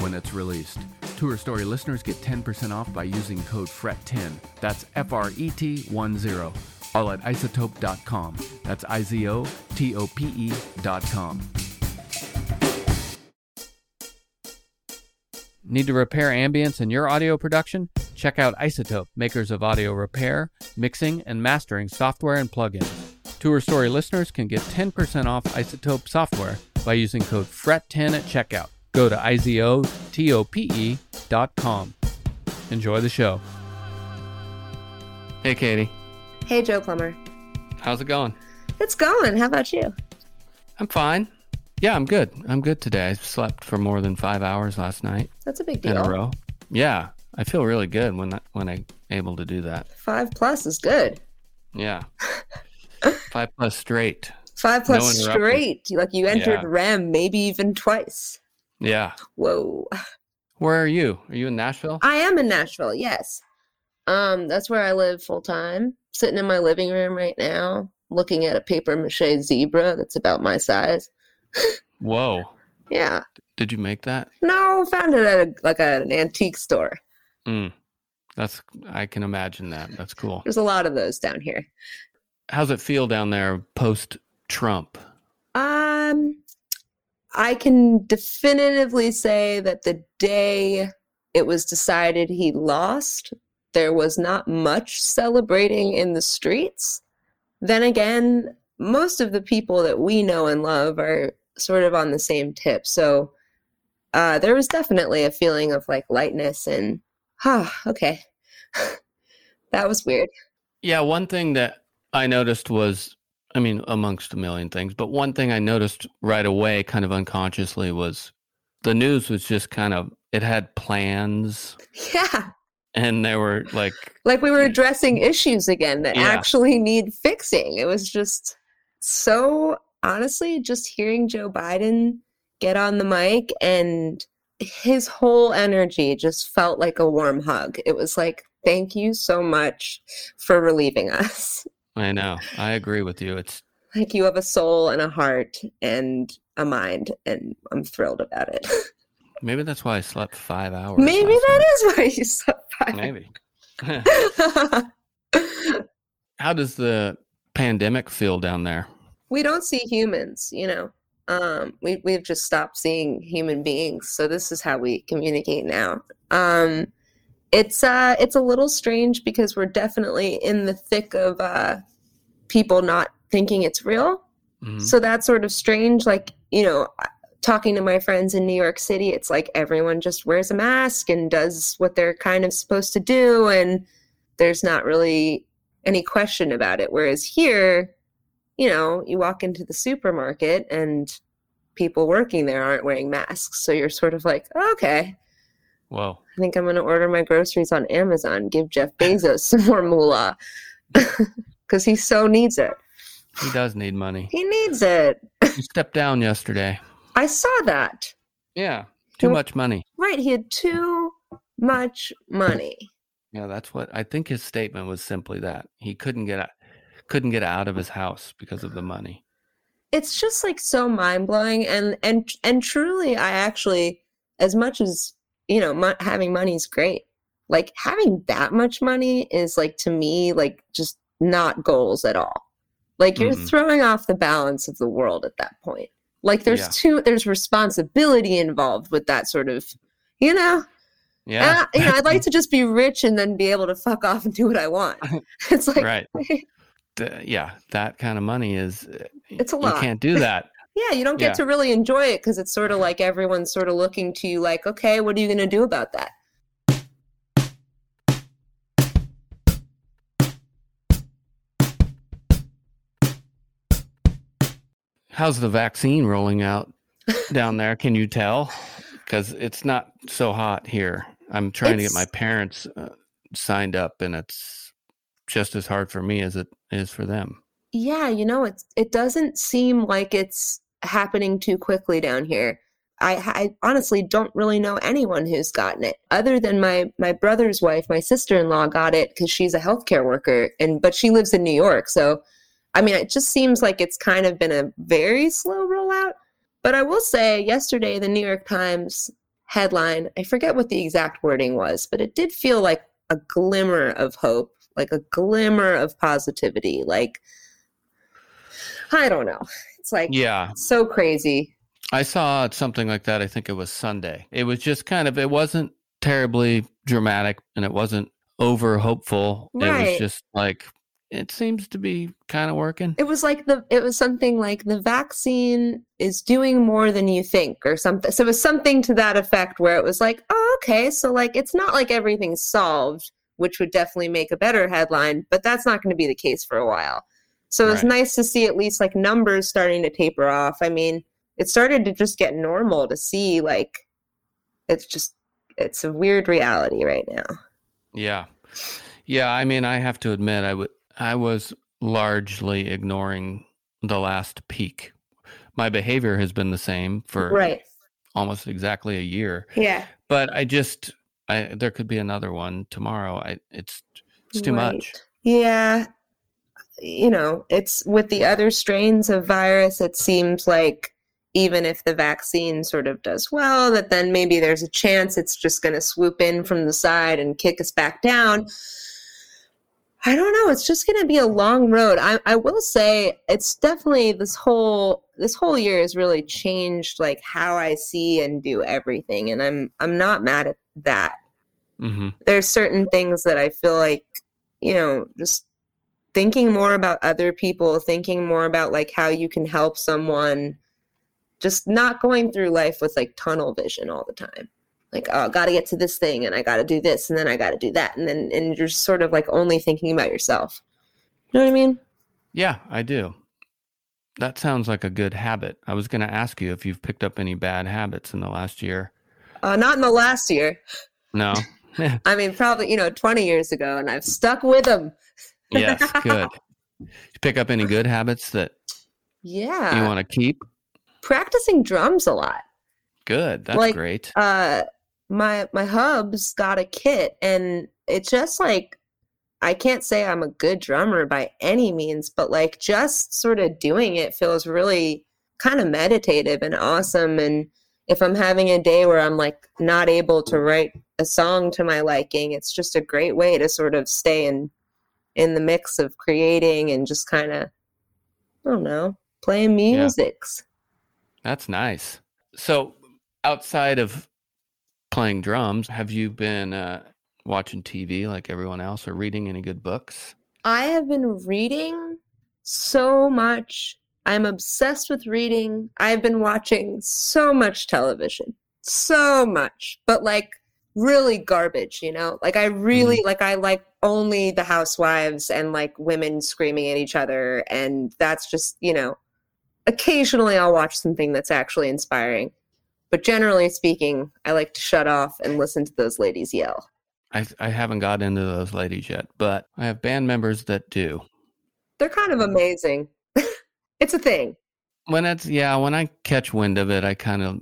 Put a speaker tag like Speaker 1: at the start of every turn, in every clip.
Speaker 1: when it's released. Tour Story listeners get 10% off by using code FRET10. That's F R E T 1 0. All at izotope.com. That's I Z O T O P E.com. Need to repair ambience in your audio production? Check out iZotope, makers of audio repair, mixing, and mastering software and plugins. Tour Story listeners can get 10% off iZotope software by using code FRET10 at checkout. Go to izotope.com. Enjoy the show. Hey, Katie.
Speaker 2: Hey, Joe Plummer.
Speaker 1: How's it going?
Speaker 2: It's going. How about you?
Speaker 1: I'm fine. Yeah, I'm good. I'm good today. I slept for more than five hours last night
Speaker 2: That's a big deal.
Speaker 1: in
Speaker 2: deal.
Speaker 1: a row. Yeah, I feel really good when I, when I'm able to do that.
Speaker 2: Five plus is good.
Speaker 1: Yeah, five plus straight.
Speaker 2: Five plus
Speaker 1: interruption.
Speaker 2: straight. Like you entered
Speaker 1: Yeah.
Speaker 2: REM maybe even twice.
Speaker 1: Yeah.
Speaker 2: Whoa.
Speaker 1: Where are you? Are you in Nashville?
Speaker 2: I am in Nashville, yes. Um, that's where I live full time. Sitting in my living room right now, looking at a paper mache zebra that's about my size.
Speaker 1: Whoa.
Speaker 2: Yeah.
Speaker 1: Did you make that?
Speaker 2: No, found it at a, like an antique store.
Speaker 1: Mm. That's I can imagine that. That's cool.
Speaker 2: There's a lot of those down here.
Speaker 1: How's it feel down there post Trump?
Speaker 2: Um, I can definitively say that the day it was decided he lost, there was not much celebrating in the streets. Then again, most of the people that we know and love are sort of on the same tip. So uh, there was definitely a feeling of like lightness and, ah, okay. that was weird.
Speaker 1: Yeah, one thing that I noticed was I mean, amongst a million things, but one thing I noticed right away, kind of unconsciously, was the news was just kind of it had plans
Speaker 2: Yeah.
Speaker 1: and they were like
Speaker 2: like we were addressing issues again that
Speaker 1: Yeah.
Speaker 2: actually need fixing. It was just so honestly, just hearing Joe Biden get on the mic and his whole energy just felt like a warm hug. It was like, thank you so much for relieving us.
Speaker 1: I know. I agree with you. It's
Speaker 2: Like you have a soul and a heart and a mind, and I'm thrilled about it.
Speaker 1: maybe that's why I slept five hours.
Speaker 2: Maybe that is why you slept five.
Speaker 1: Maybe. How does the pandemic feel down there?
Speaker 2: we don't see humans, you know. Um, we we've just stopped seeing human beings, so this is how we communicate now. Um, it's uh, it's a little strange because we're definitely in the thick of uh, people not thinking it's real.
Speaker 1: Mhm.
Speaker 2: So that's sort of strange. Like you know, talking to my friends in New York City, it's like everyone just wears a mask and does what they're kind of supposed to do, and there's not really any question about it. Whereas here, you know, you walk into the supermarket and people working there aren't wearing masks. So you're sort of like, oh, okay.
Speaker 1: Well,
Speaker 2: I think I'm going to order my groceries on Amazon, give Jeff Bezos some more moolah because he so needs it.
Speaker 1: He does need money.
Speaker 2: He needs it.
Speaker 1: he stepped down yesterday.
Speaker 2: I saw that.
Speaker 1: Yeah, too much money.
Speaker 2: Right, he had too much money.
Speaker 1: Yeah, that's what I think his statement was simply that. He couldn't get out, couldn't get out of his house because of the money.
Speaker 2: It's just like so mind-blowing and and and truly I actually as much as, you know, mo- having money is great. Like having that much money is like to me like just not goals at all. Like you're
Speaker 1: Mhm.
Speaker 2: throwing off the balance of the world at that point. Like there's
Speaker 1: Yeah.
Speaker 2: too there's responsibility involved with that sort of, you know.
Speaker 1: Yeah,
Speaker 2: I- you know, I'd like to just be rich and then be able to fuck off and do what I want. It's like
Speaker 1: right. The- yeah, that kind of money is. uh,
Speaker 2: It's a lot.
Speaker 1: You can't do that.
Speaker 2: Yeah, you don't get
Speaker 1: Yeah.
Speaker 2: to really enjoy it because it's sort of like everyone's sort of looking to you like, okay, what are you going to do about that?
Speaker 1: How's the vaccine rolling out down there? Can you tell? Because it's not so hot here. I'm trying to get my parents uh, signed up, and it's just as hard for me as it is for them.
Speaker 2: Yeah, you know, it's it doesn't seem like it's happening too quickly down here. I, I honestly don't really know anyone who's gotten it other than my my brother's wife, my sister-in-law got it because she's a healthcare worker and but she lives in New York. So I mean, it just seems like it's kind of been a very slow rollout. But I will say yesterday the New York Times headline, I forget what the exact wording was, but it did feel like a glimmer of hope, like a glimmer of positivity, like I don't know. It's like
Speaker 1: Yeah,
Speaker 2: so crazy.
Speaker 1: I saw something like that. I think it was Sunday. It was just kind of. It wasn't terribly dramatic, and it wasn't over hopeful. Right. It was just like it seems to be kind of working.
Speaker 2: It was like the it was something like the vaccine is doing more than you think or something. So it was something to that effect where it was like, "Oh, okay, so like it's not like everything's solved." Which would definitely make a better headline, but that's not going to be the case for a while. So it's
Speaker 1: Right.
Speaker 2: nice to see at least like numbers starting to taper off. I mean, it started to just get normal to see like it's just it's a weird reality right now.
Speaker 1: Yeah. Yeah, I mean, I have to admit I would I was largely ignoring the last peak. My behavior has been the same for
Speaker 2: Right.
Speaker 1: almost exactly a year,
Speaker 2: Yeah.
Speaker 1: but I just I there could be another one tomorrow. I it's it's too much.
Speaker 2: Yeah. You know, it's with the other strains of virus, it seems like even if the vaccine sort of does well, that then maybe there's a chance it's just going to swoop in from the side and kick us back down. I don't know. It's just going to be a long road. I, I will say it's definitely this whole this whole year has really changed like how I see and do everything, and I'm I'm not mad at that
Speaker 1: Mhm.
Speaker 2: there's certain things that I feel like, you know, just thinking more about other people, thinking more about like how you can help someone, just not going through life with like tunnel vision all the time. Like, oh, got to get to this thing and I got to do this and then I got to do that. And then, and you're sort of like only thinking about yourself. You know what I mean?
Speaker 1: Yeah, I do. That sounds like a good habit. I was going to ask you if you've picked up any bad habits in the last year.
Speaker 2: Uh, not in the last year.
Speaker 1: No.
Speaker 2: I mean, probably, you know, 20 years ago and I've stuck with them.
Speaker 1: Yes, good. You pick up any good habits that
Speaker 2: Yeah.
Speaker 1: you want to keep?
Speaker 2: Practicing drums a lot.
Speaker 1: Good. That's
Speaker 2: Like,
Speaker 1: great.
Speaker 2: uh my my hubs got a kit and it's just like I can't say I'm a good drummer by any means, but like just sort of doing it feels really kind of meditative and awesome and if I'm having a day where I'm like not able to write a song to my liking, it's just a great way to sort of stay in in the mix of creating and just kind of I don't know, playing musics.
Speaker 1: That's nice. So, outside of playing drums, have you been uh, watching TV like everyone else or reading any good books?
Speaker 2: I have been reading so much. I'm obsessed with reading. I've been watching so much television. So much. But like really garbage, you know? Like I really mm-hmm. like I like only the housewives and like women screaming at each other. And that's just, you know, occasionally I'll watch something that's actually inspiring. But generally speaking, I like to shut off and listen to those ladies yell.
Speaker 1: I, I haven't got into those ladies yet, but I have band members that do.
Speaker 2: They're kind of amazing. it's a thing.
Speaker 1: When it's, yeah, when I catch wind of it, I kind of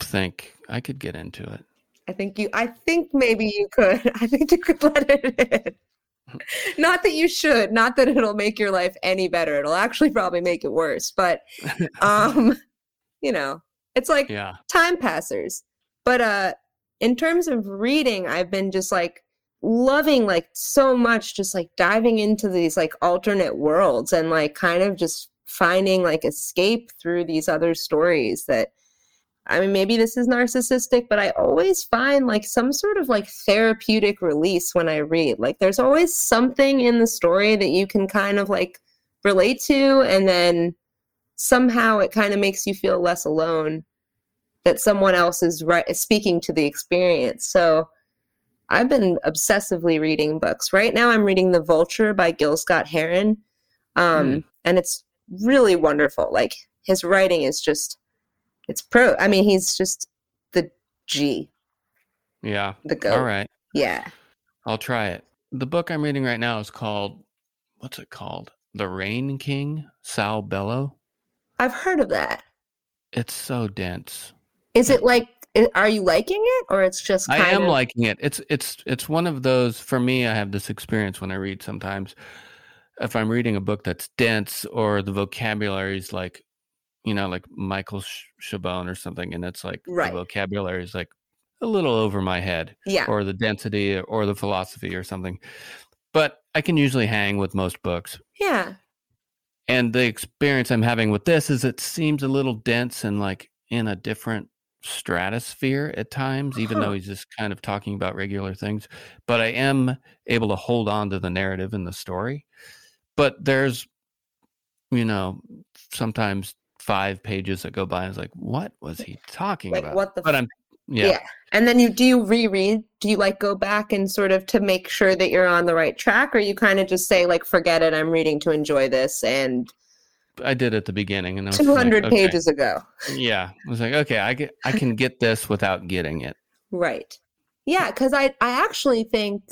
Speaker 1: think I could get into it.
Speaker 2: I think you, I think maybe you could. I think you could let it in. not that you should, not that it'll make your life any better. It'll actually probably make it worse. But, um, you know, it's like
Speaker 1: yeah.
Speaker 2: time passers. But uh in terms of reading, I've been just like loving like so much just like diving into these like alternate worlds and like kind of just finding like escape through these other stories that I mean maybe this is narcissistic but I always find like some sort of like therapeutic release when I read like there's always something in the story that you can kind of like relate to and then somehow it kind of makes you feel less alone that someone else is right speaking to the experience. So I've been obsessively reading books. Right now I'm reading The Vulture by Gil Scott Heron. Um, mm. and it's really wonderful. Like his writing is just it's pro I mean he's just the G.
Speaker 1: Yeah.
Speaker 2: The go.
Speaker 1: All right.
Speaker 2: Yeah.
Speaker 1: I'll try it. The book I'm reading right now is called what's it called? The Rain King, Saul Bellow.
Speaker 2: I've heard of that.
Speaker 1: It's so dense.
Speaker 2: Is it like are you liking it or it's just
Speaker 1: I am
Speaker 2: of...
Speaker 1: liking it. It's it's it's one of those for me I have this experience when I read sometimes if I'm reading a book that's dense or the vocabulary is like you know like Michael Chabon or something and it's like
Speaker 2: right.
Speaker 1: the vocabulary is like a little over my head
Speaker 2: yeah.
Speaker 1: or the density or the philosophy or something. But I can usually hang with most books.
Speaker 2: Yeah.
Speaker 1: And the experience I'm having with this is it seems a little dense and like in a different stratosphere at times, even huh. though he's just kind of talking about regular things. But I am able to hold on to the narrative and the story. But there's, you know, sometimes five pages that go by. I was like, what was he talking
Speaker 2: like,
Speaker 1: about?
Speaker 2: What the?
Speaker 1: But I'm, yeah. yeah.
Speaker 2: And then you do you reread? Do you like go back and sort of to make sure that you're on the right track, or you kind of just say like, forget it, I'm reading to enjoy this, and
Speaker 1: I did at the beginning, and
Speaker 2: two hundred
Speaker 1: like,
Speaker 2: okay. pages ago.
Speaker 1: yeah, I was like, okay, I get, I can get this without getting it.
Speaker 2: Right. Yeah, because I, I actually think,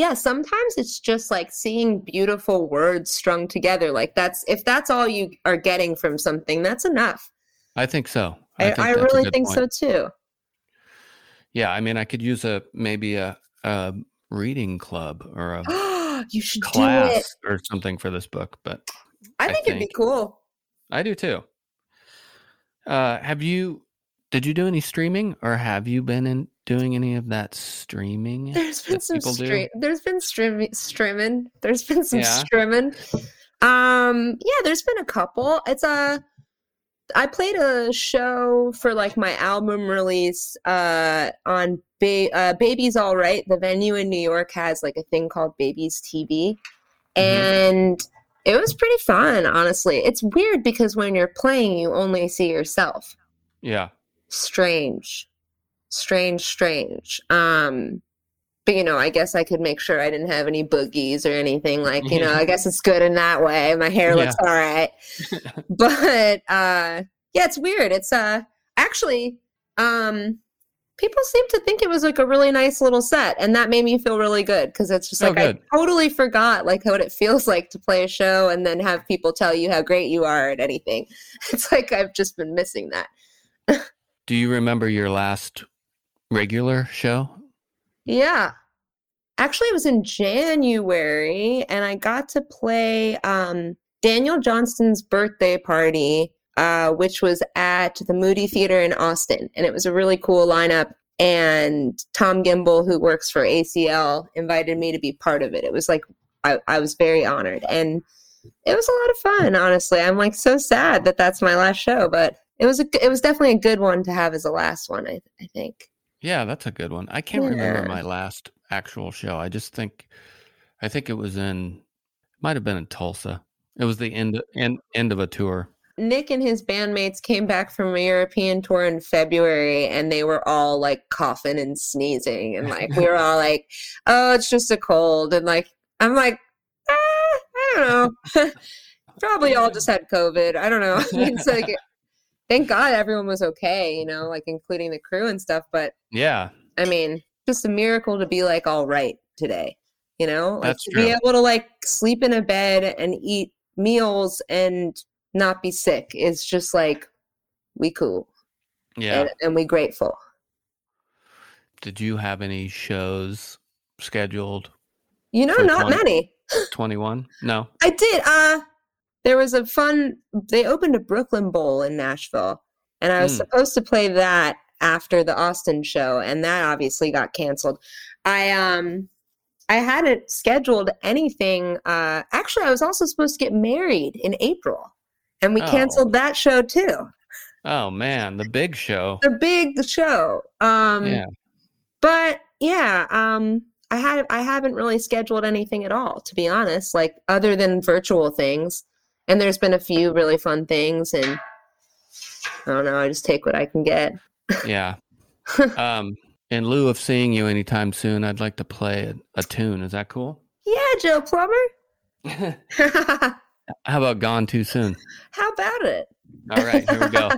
Speaker 2: yeah, sometimes it's just like seeing beautiful words strung together. Like that's if that's all you are getting from something, that's enough.
Speaker 1: I think so.
Speaker 2: I,
Speaker 1: I, think
Speaker 2: I really think point. so too.
Speaker 1: Yeah, I mean, I could use a maybe a, a reading club or
Speaker 2: a you should
Speaker 1: class or something for this book, but
Speaker 2: I think, I think it'd be cool.
Speaker 1: I do too. Uh, have you? Did you do any streaming, or have you been in doing any of that streaming?
Speaker 2: There's been some stream. There's been streaming. Streaming. There's been some yeah. streaming. Um. Yeah. There's been a couple. It's a. I played a show for like my album release uh, on ba- uh, Baby's All Right. The venue in New York has like a thing called Baby's TV. Mm-hmm. And it was pretty fun, honestly. It's weird because when you're playing, you only see yourself.
Speaker 1: Yeah.
Speaker 2: Strange. Strange, strange. Um, but you know, I guess I could make sure I didn't have any boogies or anything like, you know, I guess it's good in that way. My hair looks yeah. all right. but uh yeah, it's weird. It's uh actually um people seem to think it was like a really nice little set and that made me feel really good because it's just oh, like oh, i totally forgot like what it feels like to play a show and then have people tell you how great you are at anything it's like i've just been missing that
Speaker 1: do you remember your last regular show
Speaker 2: yeah actually it was in january and i got to play um, daniel johnston's birthday party uh, which was at the Moody Theater in Austin. And it was a really cool lineup. And Tom Gimbel, who works for ACL, invited me to be part of it. It was like, I, I was very honored. And it was a lot of fun, honestly. I'm like so sad that that's my last show, but it was a, it was definitely a good one to have as a last one, I, I think.
Speaker 1: Yeah, that's a good one. I can't yeah. remember my last actual show. I just think, I think it was in, might have been in Tulsa. It was the end end end of a tour.
Speaker 2: Nick and his bandmates came back from a European tour in February and they were all like coughing and sneezing. And like, we were all like, oh, it's just a cold. And like, I'm like, ah, I don't know. Probably all just had COVID. I don't know. it's like, thank God everyone was okay, you know, like including the crew and stuff. But
Speaker 3: Yeah.
Speaker 2: I mean, just a miracle to be like all right today, you know? Like
Speaker 3: That's
Speaker 2: to
Speaker 3: true.
Speaker 2: be able to like sleep in a bed and eat meals and not be sick is just like we cool
Speaker 3: Yeah.
Speaker 2: and, and we grateful.
Speaker 3: Did you have any shows scheduled?
Speaker 2: You know, not
Speaker 3: 20
Speaker 2: many.
Speaker 3: 21? No.
Speaker 2: I did. Uh there was a fun they opened a Brooklyn Bowl in Nashville and I was
Speaker 3: Mm.
Speaker 2: supposed to play that after the Austin show and that obviously got canceled. I um I hadn't scheduled anything uh actually I was also supposed to get married in April and we
Speaker 3: Oh.
Speaker 2: canceled that show too.
Speaker 3: Oh man, the big show.
Speaker 2: The big show. Um
Speaker 3: Yeah.
Speaker 2: but yeah um i had i haven't really scheduled anything at all to be honest like other than virtual things and there's been a few really fun things and i don't know i just take what i can get
Speaker 3: Yeah. um, in lieu of seeing you anytime soon, I'd like to play a, a tune. Is that cool?
Speaker 2: yeah joe Plummer
Speaker 3: How about Gone Too Soon?
Speaker 2: how about it
Speaker 3: All right, here we go.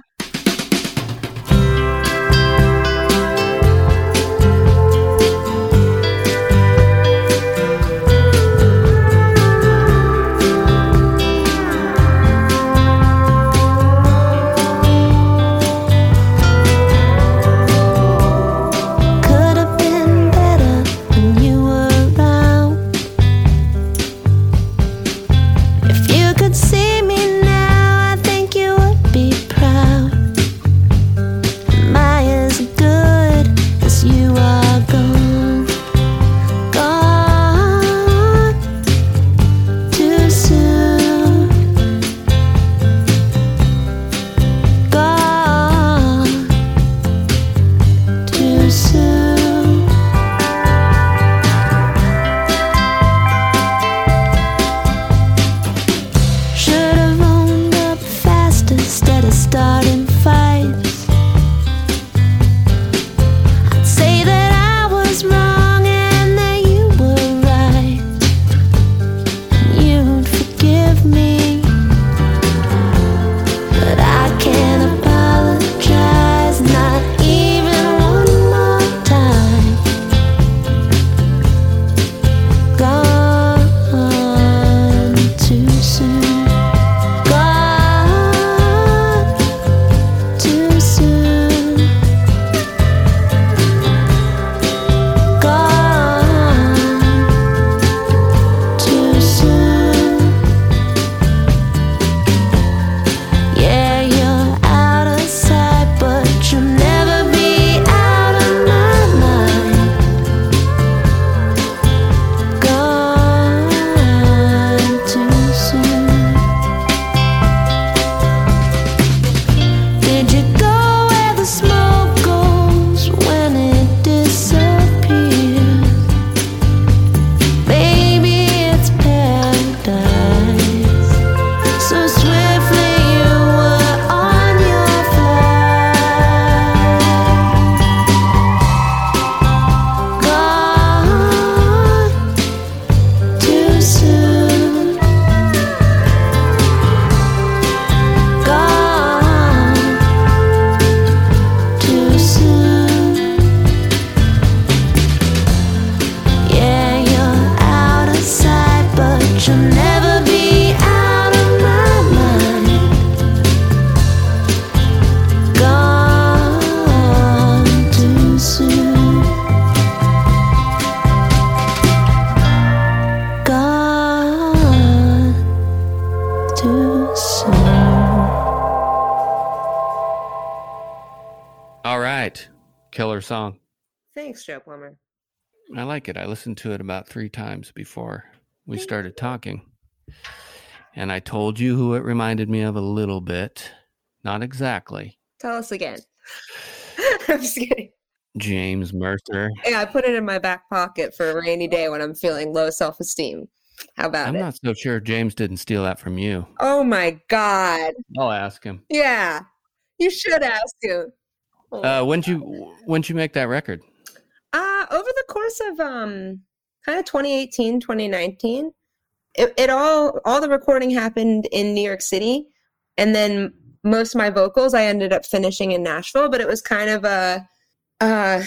Speaker 3: Killer song.
Speaker 2: thanks joe Plummer
Speaker 3: I like it. I listened to it about three times before we started talking. And I told you who it reminded me of a little bit. Not exactly.
Speaker 2: tell us again i'm just kidding
Speaker 3: James Mercer.
Speaker 2: yeah i put it in my back pocket for a rainy day when i'm feeling low self-esteem How about
Speaker 1: I'm
Speaker 2: it?
Speaker 1: not so sure James didn't steal that from you.
Speaker 2: oh my God.
Speaker 1: I'll ask him.
Speaker 2: Yeah. You should ask him.
Speaker 1: Uh, when'd you when'd you make that record?
Speaker 2: Uh, over the course of um, kind of 2018, 2019, it, it all all the recording happened in New York City, and then most of my vocals I ended up finishing in Nashville. But it was kind of a, uh,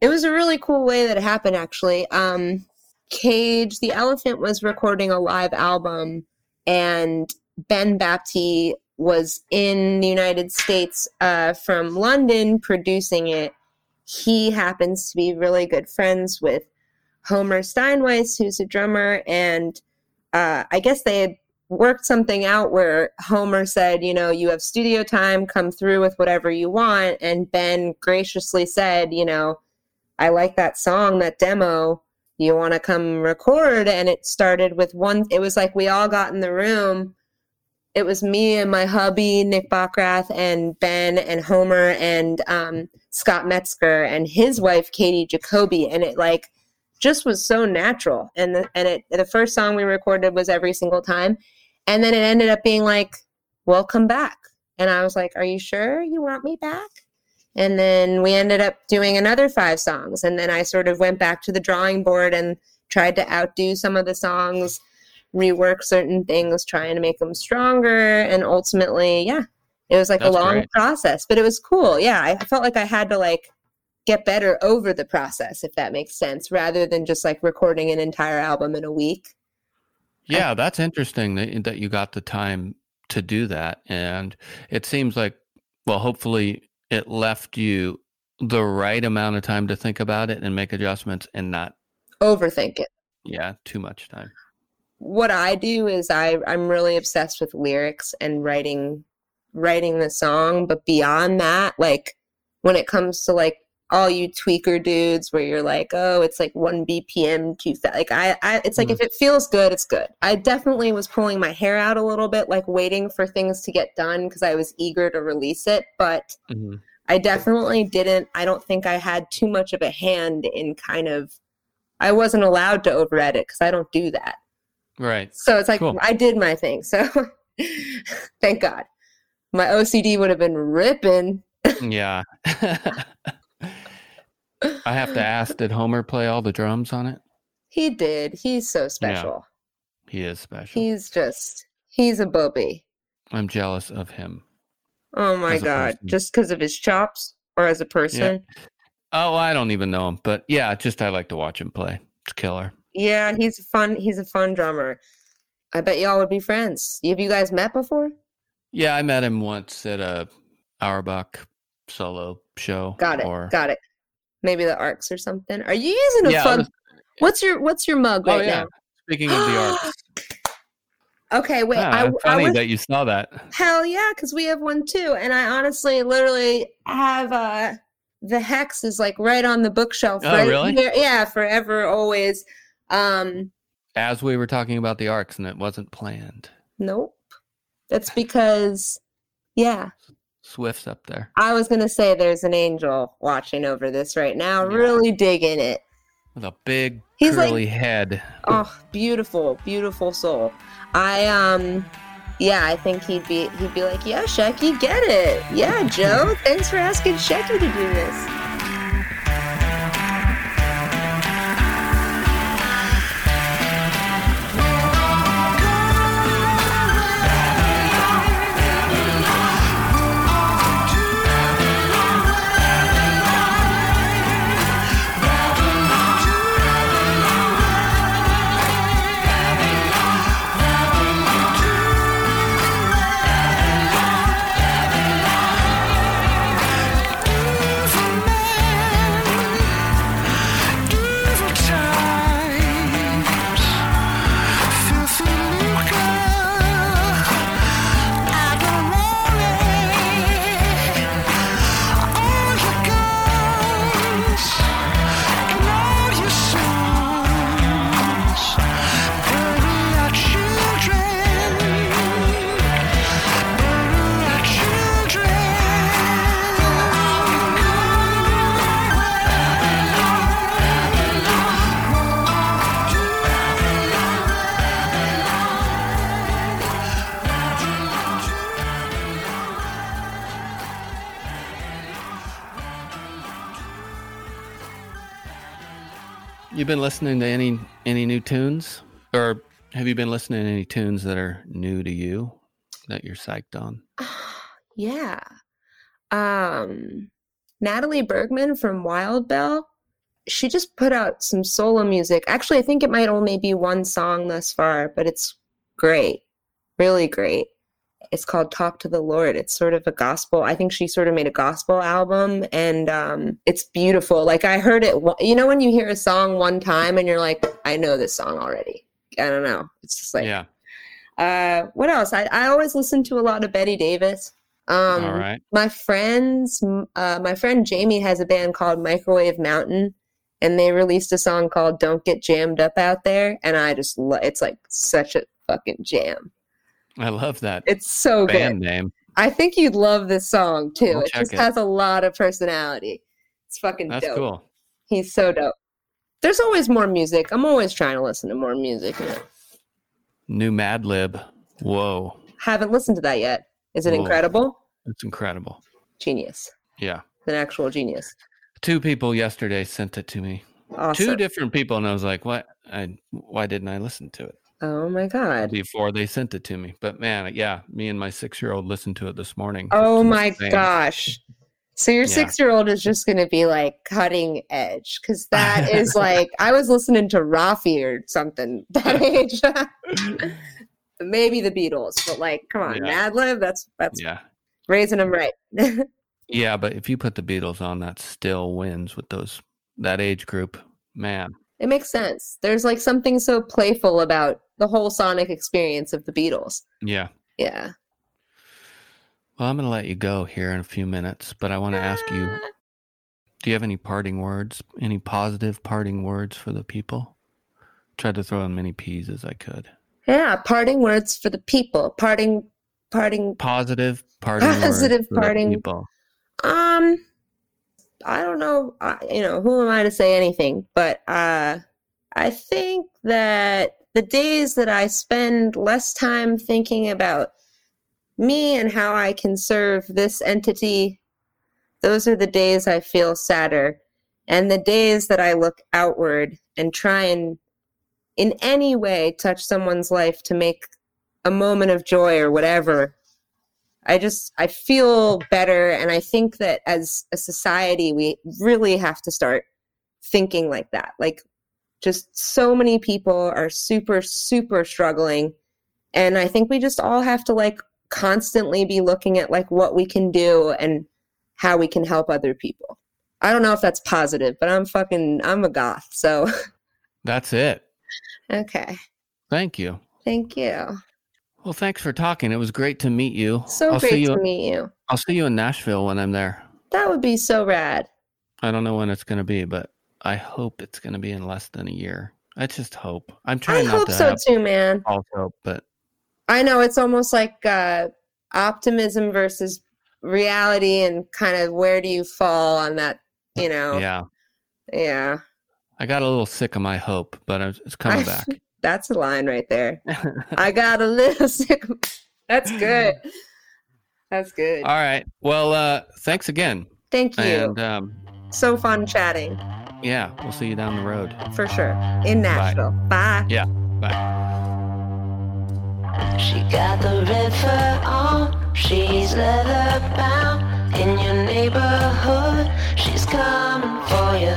Speaker 2: it was a really cool way that it happened. Actually, um, Cage the Elephant was recording a live album, and Ben Baptie was in the United States uh, from London producing it he happens to be really good friends with Homer Steinweiss, who's a drummer, and uh, I guess they had worked something out where Homer said, you know, you have studio time, come through with whatever you want, and Ben graciously said, you know, I like that song, that demo. You want to come record? And it started with one. It was like we all got in the room. It was me and my hubby, Nick Bockrath, and Ben and Homer and um, Scott Metzger and his wife Katie Jacoby, and it like just was so natural. And the, and it the first song we recorded was every single time, and then it ended up being like, "Welcome back," and I was like, "Are you sure you want me back?" And then we ended up doing another five songs, and then I sort of went back to the drawing board and tried to outdo some of the songs, rework certain things, trying to make them stronger, and ultimately, yeah, it was like
Speaker 1: That's
Speaker 2: a long
Speaker 1: great.
Speaker 2: process, but it was cool. Yeah, I felt like I had to like get better over the process, if that makes sense, rather than just like recording an entire album in a week.
Speaker 1: Yeah, that's interesting that that you got the time to do that, and it seems like, well, hopefully, it left you the right amount of time to think about it and make adjustments, and not,
Speaker 2: Overthink it.
Speaker 1: yeah, too much time.
Speaker 2: What I do is I I'm really obsessed with lyrics and writing writing the song, but beyond that, like when it comes to like all you tweaker dudes where you're like, oh, it's like one BPM too fast. Like I, I it's like
Speaker 1: Mm.
Speaker 2: if it feels good, it's good. I definitely was pulling my hair out a little bit, like waiting for things to get done because I was eager to release it. But
Speaker 1: Mhm.
Speaker 2: I definitely didn't. I don't think I had too much of a hand in kind of. I wasn't allowed to over edit because I don't do that.
Speaker 1: Right.
Speaker 2: So it's like
Speaker 1: Cool.
Speaker 2: I did my thing. So thank God. My OCD would have been ripping.
Speaker 1: Yeah. I have to ask, did Homer play all the drums on it?
Speaker 2: He did. He's so special.
Speaker 1: He is special.
Speaker 2: He's just he's a booby.
Speaker 1: I'm jealous of him.
Speaker 2: Oh my god. Just because of his chops or as a person.
Speaker 1: Oh, I don't even know him, but yeah, just I like to watch him play. It's killer.
Speaker 2: Yeah, he's a fun he's a fun drummer. I bet y'all would be friends. Have you guys met before?
Speaker 1: Yeah, I met him once at a Auerbach solo show.
Speaker 2: Got it.
Speaker 1: Or,
Speaker 2: Got it. Maybe the arcs or something. Are you using a
Speaker 1: Yeah,
Speaker 2: fun
Speaker 1: was-
Speaker 2: What's your what's your mug
Speaker 1: oh
Speaker 2: right
Speaker 1: yeah.
Speaker 2: now?
Speaker 1: Speaking of the Arcs,
Speaker 2: Okay, wait.
Speaker 1: Ah,
Speaker 2: I, I
Speaker 1: funny
Speaker 2: was
Speaker 1: that you saw that.
Speaker 2: Hell yeah, because we have one too. And I honestly literally have uh the hex is like right on the bookshelf.
Speaker 1: Oh,
Speaker 2: right
Speaker 1: really?
Speaker 2: here. Yeah, forever, always. Um,
Speaker 1: As we were talking about the arcs, and it wasn't planned.
Speaker 2: nope. That's because yeah,
Speaker 1: Swift's up there.
Speaker 2: I was gonna say there's an angel watching over this right now,
Speaker 1: Yeah.
Speaker 2: really digging it.
Speaker 1: With a big
Speaker 2: He's like-
Speaker 1: curly head.
Speaker 2: Oh, beautiful, beautiful soul. I um yeah, I think he'd be he'd be like, Yeah, Shecky, get it. Yeah, Joe, thanks for asking Shecky to do this.
Speaker 1: Been listening to any any new tunes, or have you been listening to any tunes that are new to you that you're psyched on?
Speaker 2: yeah. Um, Natalie Bergman from Wild Belle. She just put out some solo music. Actually, I think it might only be one song thus far, but it's great. Really great. It's called Talk to the Lord. It's sort of a gospel. I think she sort of made a gospel album and um, it's beautiful. Like I heard it, you know, when you hear a song one time and you're like, I know this song already. I don't know. It's just like,
Speaker 1: yeah.
Speaker 2: uh, what else? I, I always listen to a lot of Betty Davis. Um,
Speaker 1: All right.
Speaker 2: my friends uh, my friend jamie has a band called microwave mountain and they released a song called don't get jammed up out there and i just lo- it's like such a fucking jam
Speaker 1: I love that
Speaker 2: it's so
Speaker 1: band
Speaker 2: good
Speaker 1: name.
Speaker 2: i think you'd love this song too
Speaker 1: I'll
Speaker 2: it just
Speaker 1: it.
Speaker 2: has a lot of personality it's fucking
Speaker 1: That's
Speaker 2: dope
Speaker 1: cool.
Speaker 2: he's so dope there's always more music i'm always trying to listen to more music.
Speaker 1: New Madlib. Whoa,
Speaker 2: haven't listened to that yet is it
Speaker 1: Whoa.
Speaker 2: incredible
Speaker 1: it's incredible.
Speaker 2: genius
Speaker 1: Yeah.
Speaker 2: an actual genius
Speaker 1: Two people yesterday sent it to me.
Speaker 2: awesome
Speaker 1: Two different people, and I was like, "What? I why didn't I listen to it
Speaker 2: oh my god
Speaker 1: before they sent it to me?" But man, yeah, me and my six-year-old listened to it this morning.
Speaker 2: Oh my gosh. So your
Speaker 1: Yeah.
Speaker 2: six year old is just going to be like cutting edge because that is like, I was listening to Raffi or something that age. Maybe the Beatles, but like, come on,
Speaker 1: Yeah.
Speaker 2: Madlib, that's, that's
Speaker 1: Yeah,
Speaker 2: raising them right.
Speaker 1: yeah, but if you put the Beatles on, that still wins with those that age group. Man,
Speaker 2: it makes sense. There's like something so playful about the whole sonic experience of the Beatles.
Speaker 1: yeah.
Speaker 2: Yeah.
Speaker 1: Well, I'm going to let you go here in a few minutes, but I want to ask you: Do you have any parting words? Any positive parting words for the people? Tried to throw in many P's as I could.
Speaker 2: Yeah. Parting words for the people. Parting, parting
Speaker 1: Positive parting words
Speaker 2: Positive
Speaker 1: for the
Speaker 2: parting-
Speaker 1: people.
Speaker 2: Um, I don't know. I, you know, who am I to say anything? But uh, I think that the days that I spend less time thinking about me and how I can serve this entity, those are the days I feel sadder. And the days that I look outward and try and, in any way, touch someone's life to make a moment of joy or whatever, I just I feel better and I think that as a society we really have to start thinking like that. Like just so many people are super super struggling and I think we just all have to like constantly be looking at like what we can do and how we can help other people. I don't know if that's positive, but I'm fucking I'm a goth. So
Speaker 1: That's it.
Speaker 2: okay.
Speaker 1: Thank you.
Speaker 2: Thank you.
Speaker 1: Well, thanks for talking. It was great to meet you.
Speaker 2: So
Speaker 1: I'll see
Speaker 2: great
Speaker 1: you.
Speaker 2: to meet you.
Speaker 1: I'll see you in Nashville when I'm there.
Speaker 2: That would be so rad.
Speaker 1: I don't know when it's going to be, but I hope it's going to be in less than a year. I just hope. I'm
Speaker 2: I
Speaker 1: trying not
Speaker 2: hope
Speaker 1: to
Speaker 2: so too, man.
Speaker 1: false hope, but
Speaker 2: I know it's almost like uh, optimism versus reality, and kind of where do you fall on that? You know,
Speaker 1: yeah,
Speaker 2: yeah.
Speaker 1: I got a little sick of my hope, but it's coming back.
Speaker 2: That's a line right there. I got a little sick. of- That's good. That's good.
Speaker 1: All right. Well, uh, thanks again,
Speaker 2: Thank you.
Speaker 1: and um,
Speaker 2: so fun chatting
Speaker 1: yeah, we'll see you down the road.
Speaker 2: for sure in Nashville. Bye.
Speaker 1: Yeah. Bye.
Speaker 3: She got the red fur on, she's leather bound. In your neighborhood, she's coming for you.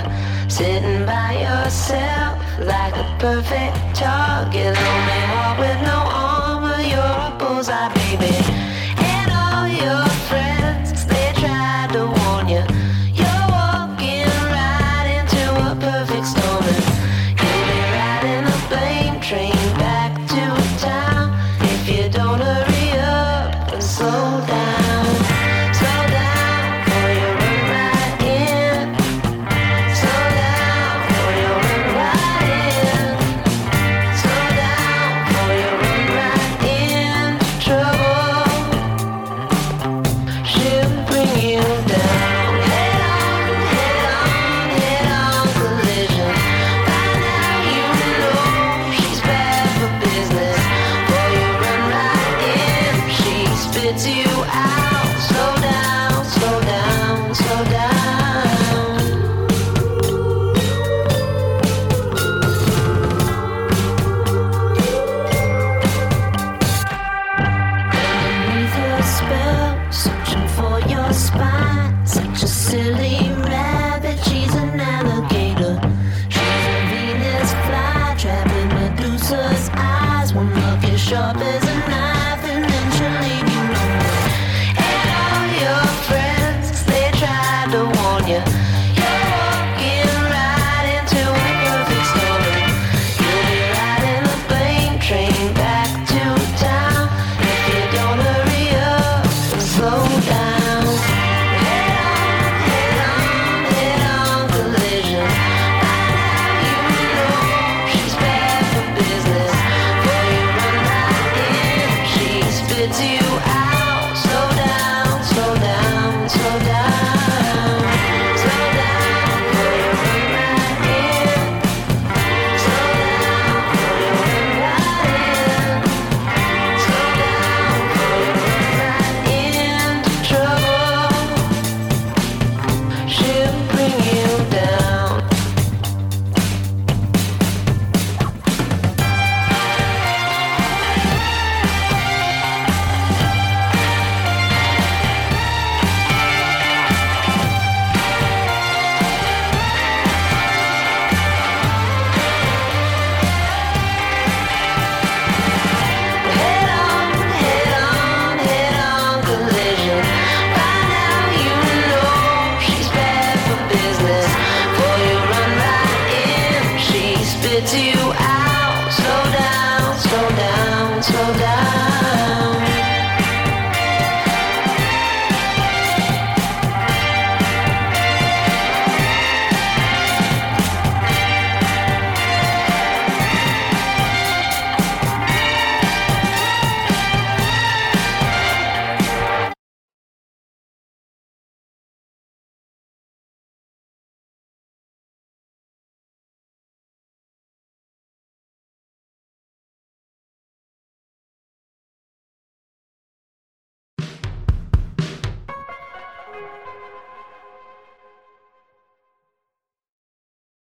Speaker 3: Sitting by yourself like a perfect target. Lonely heart with no armor, you're a bullseye, baby.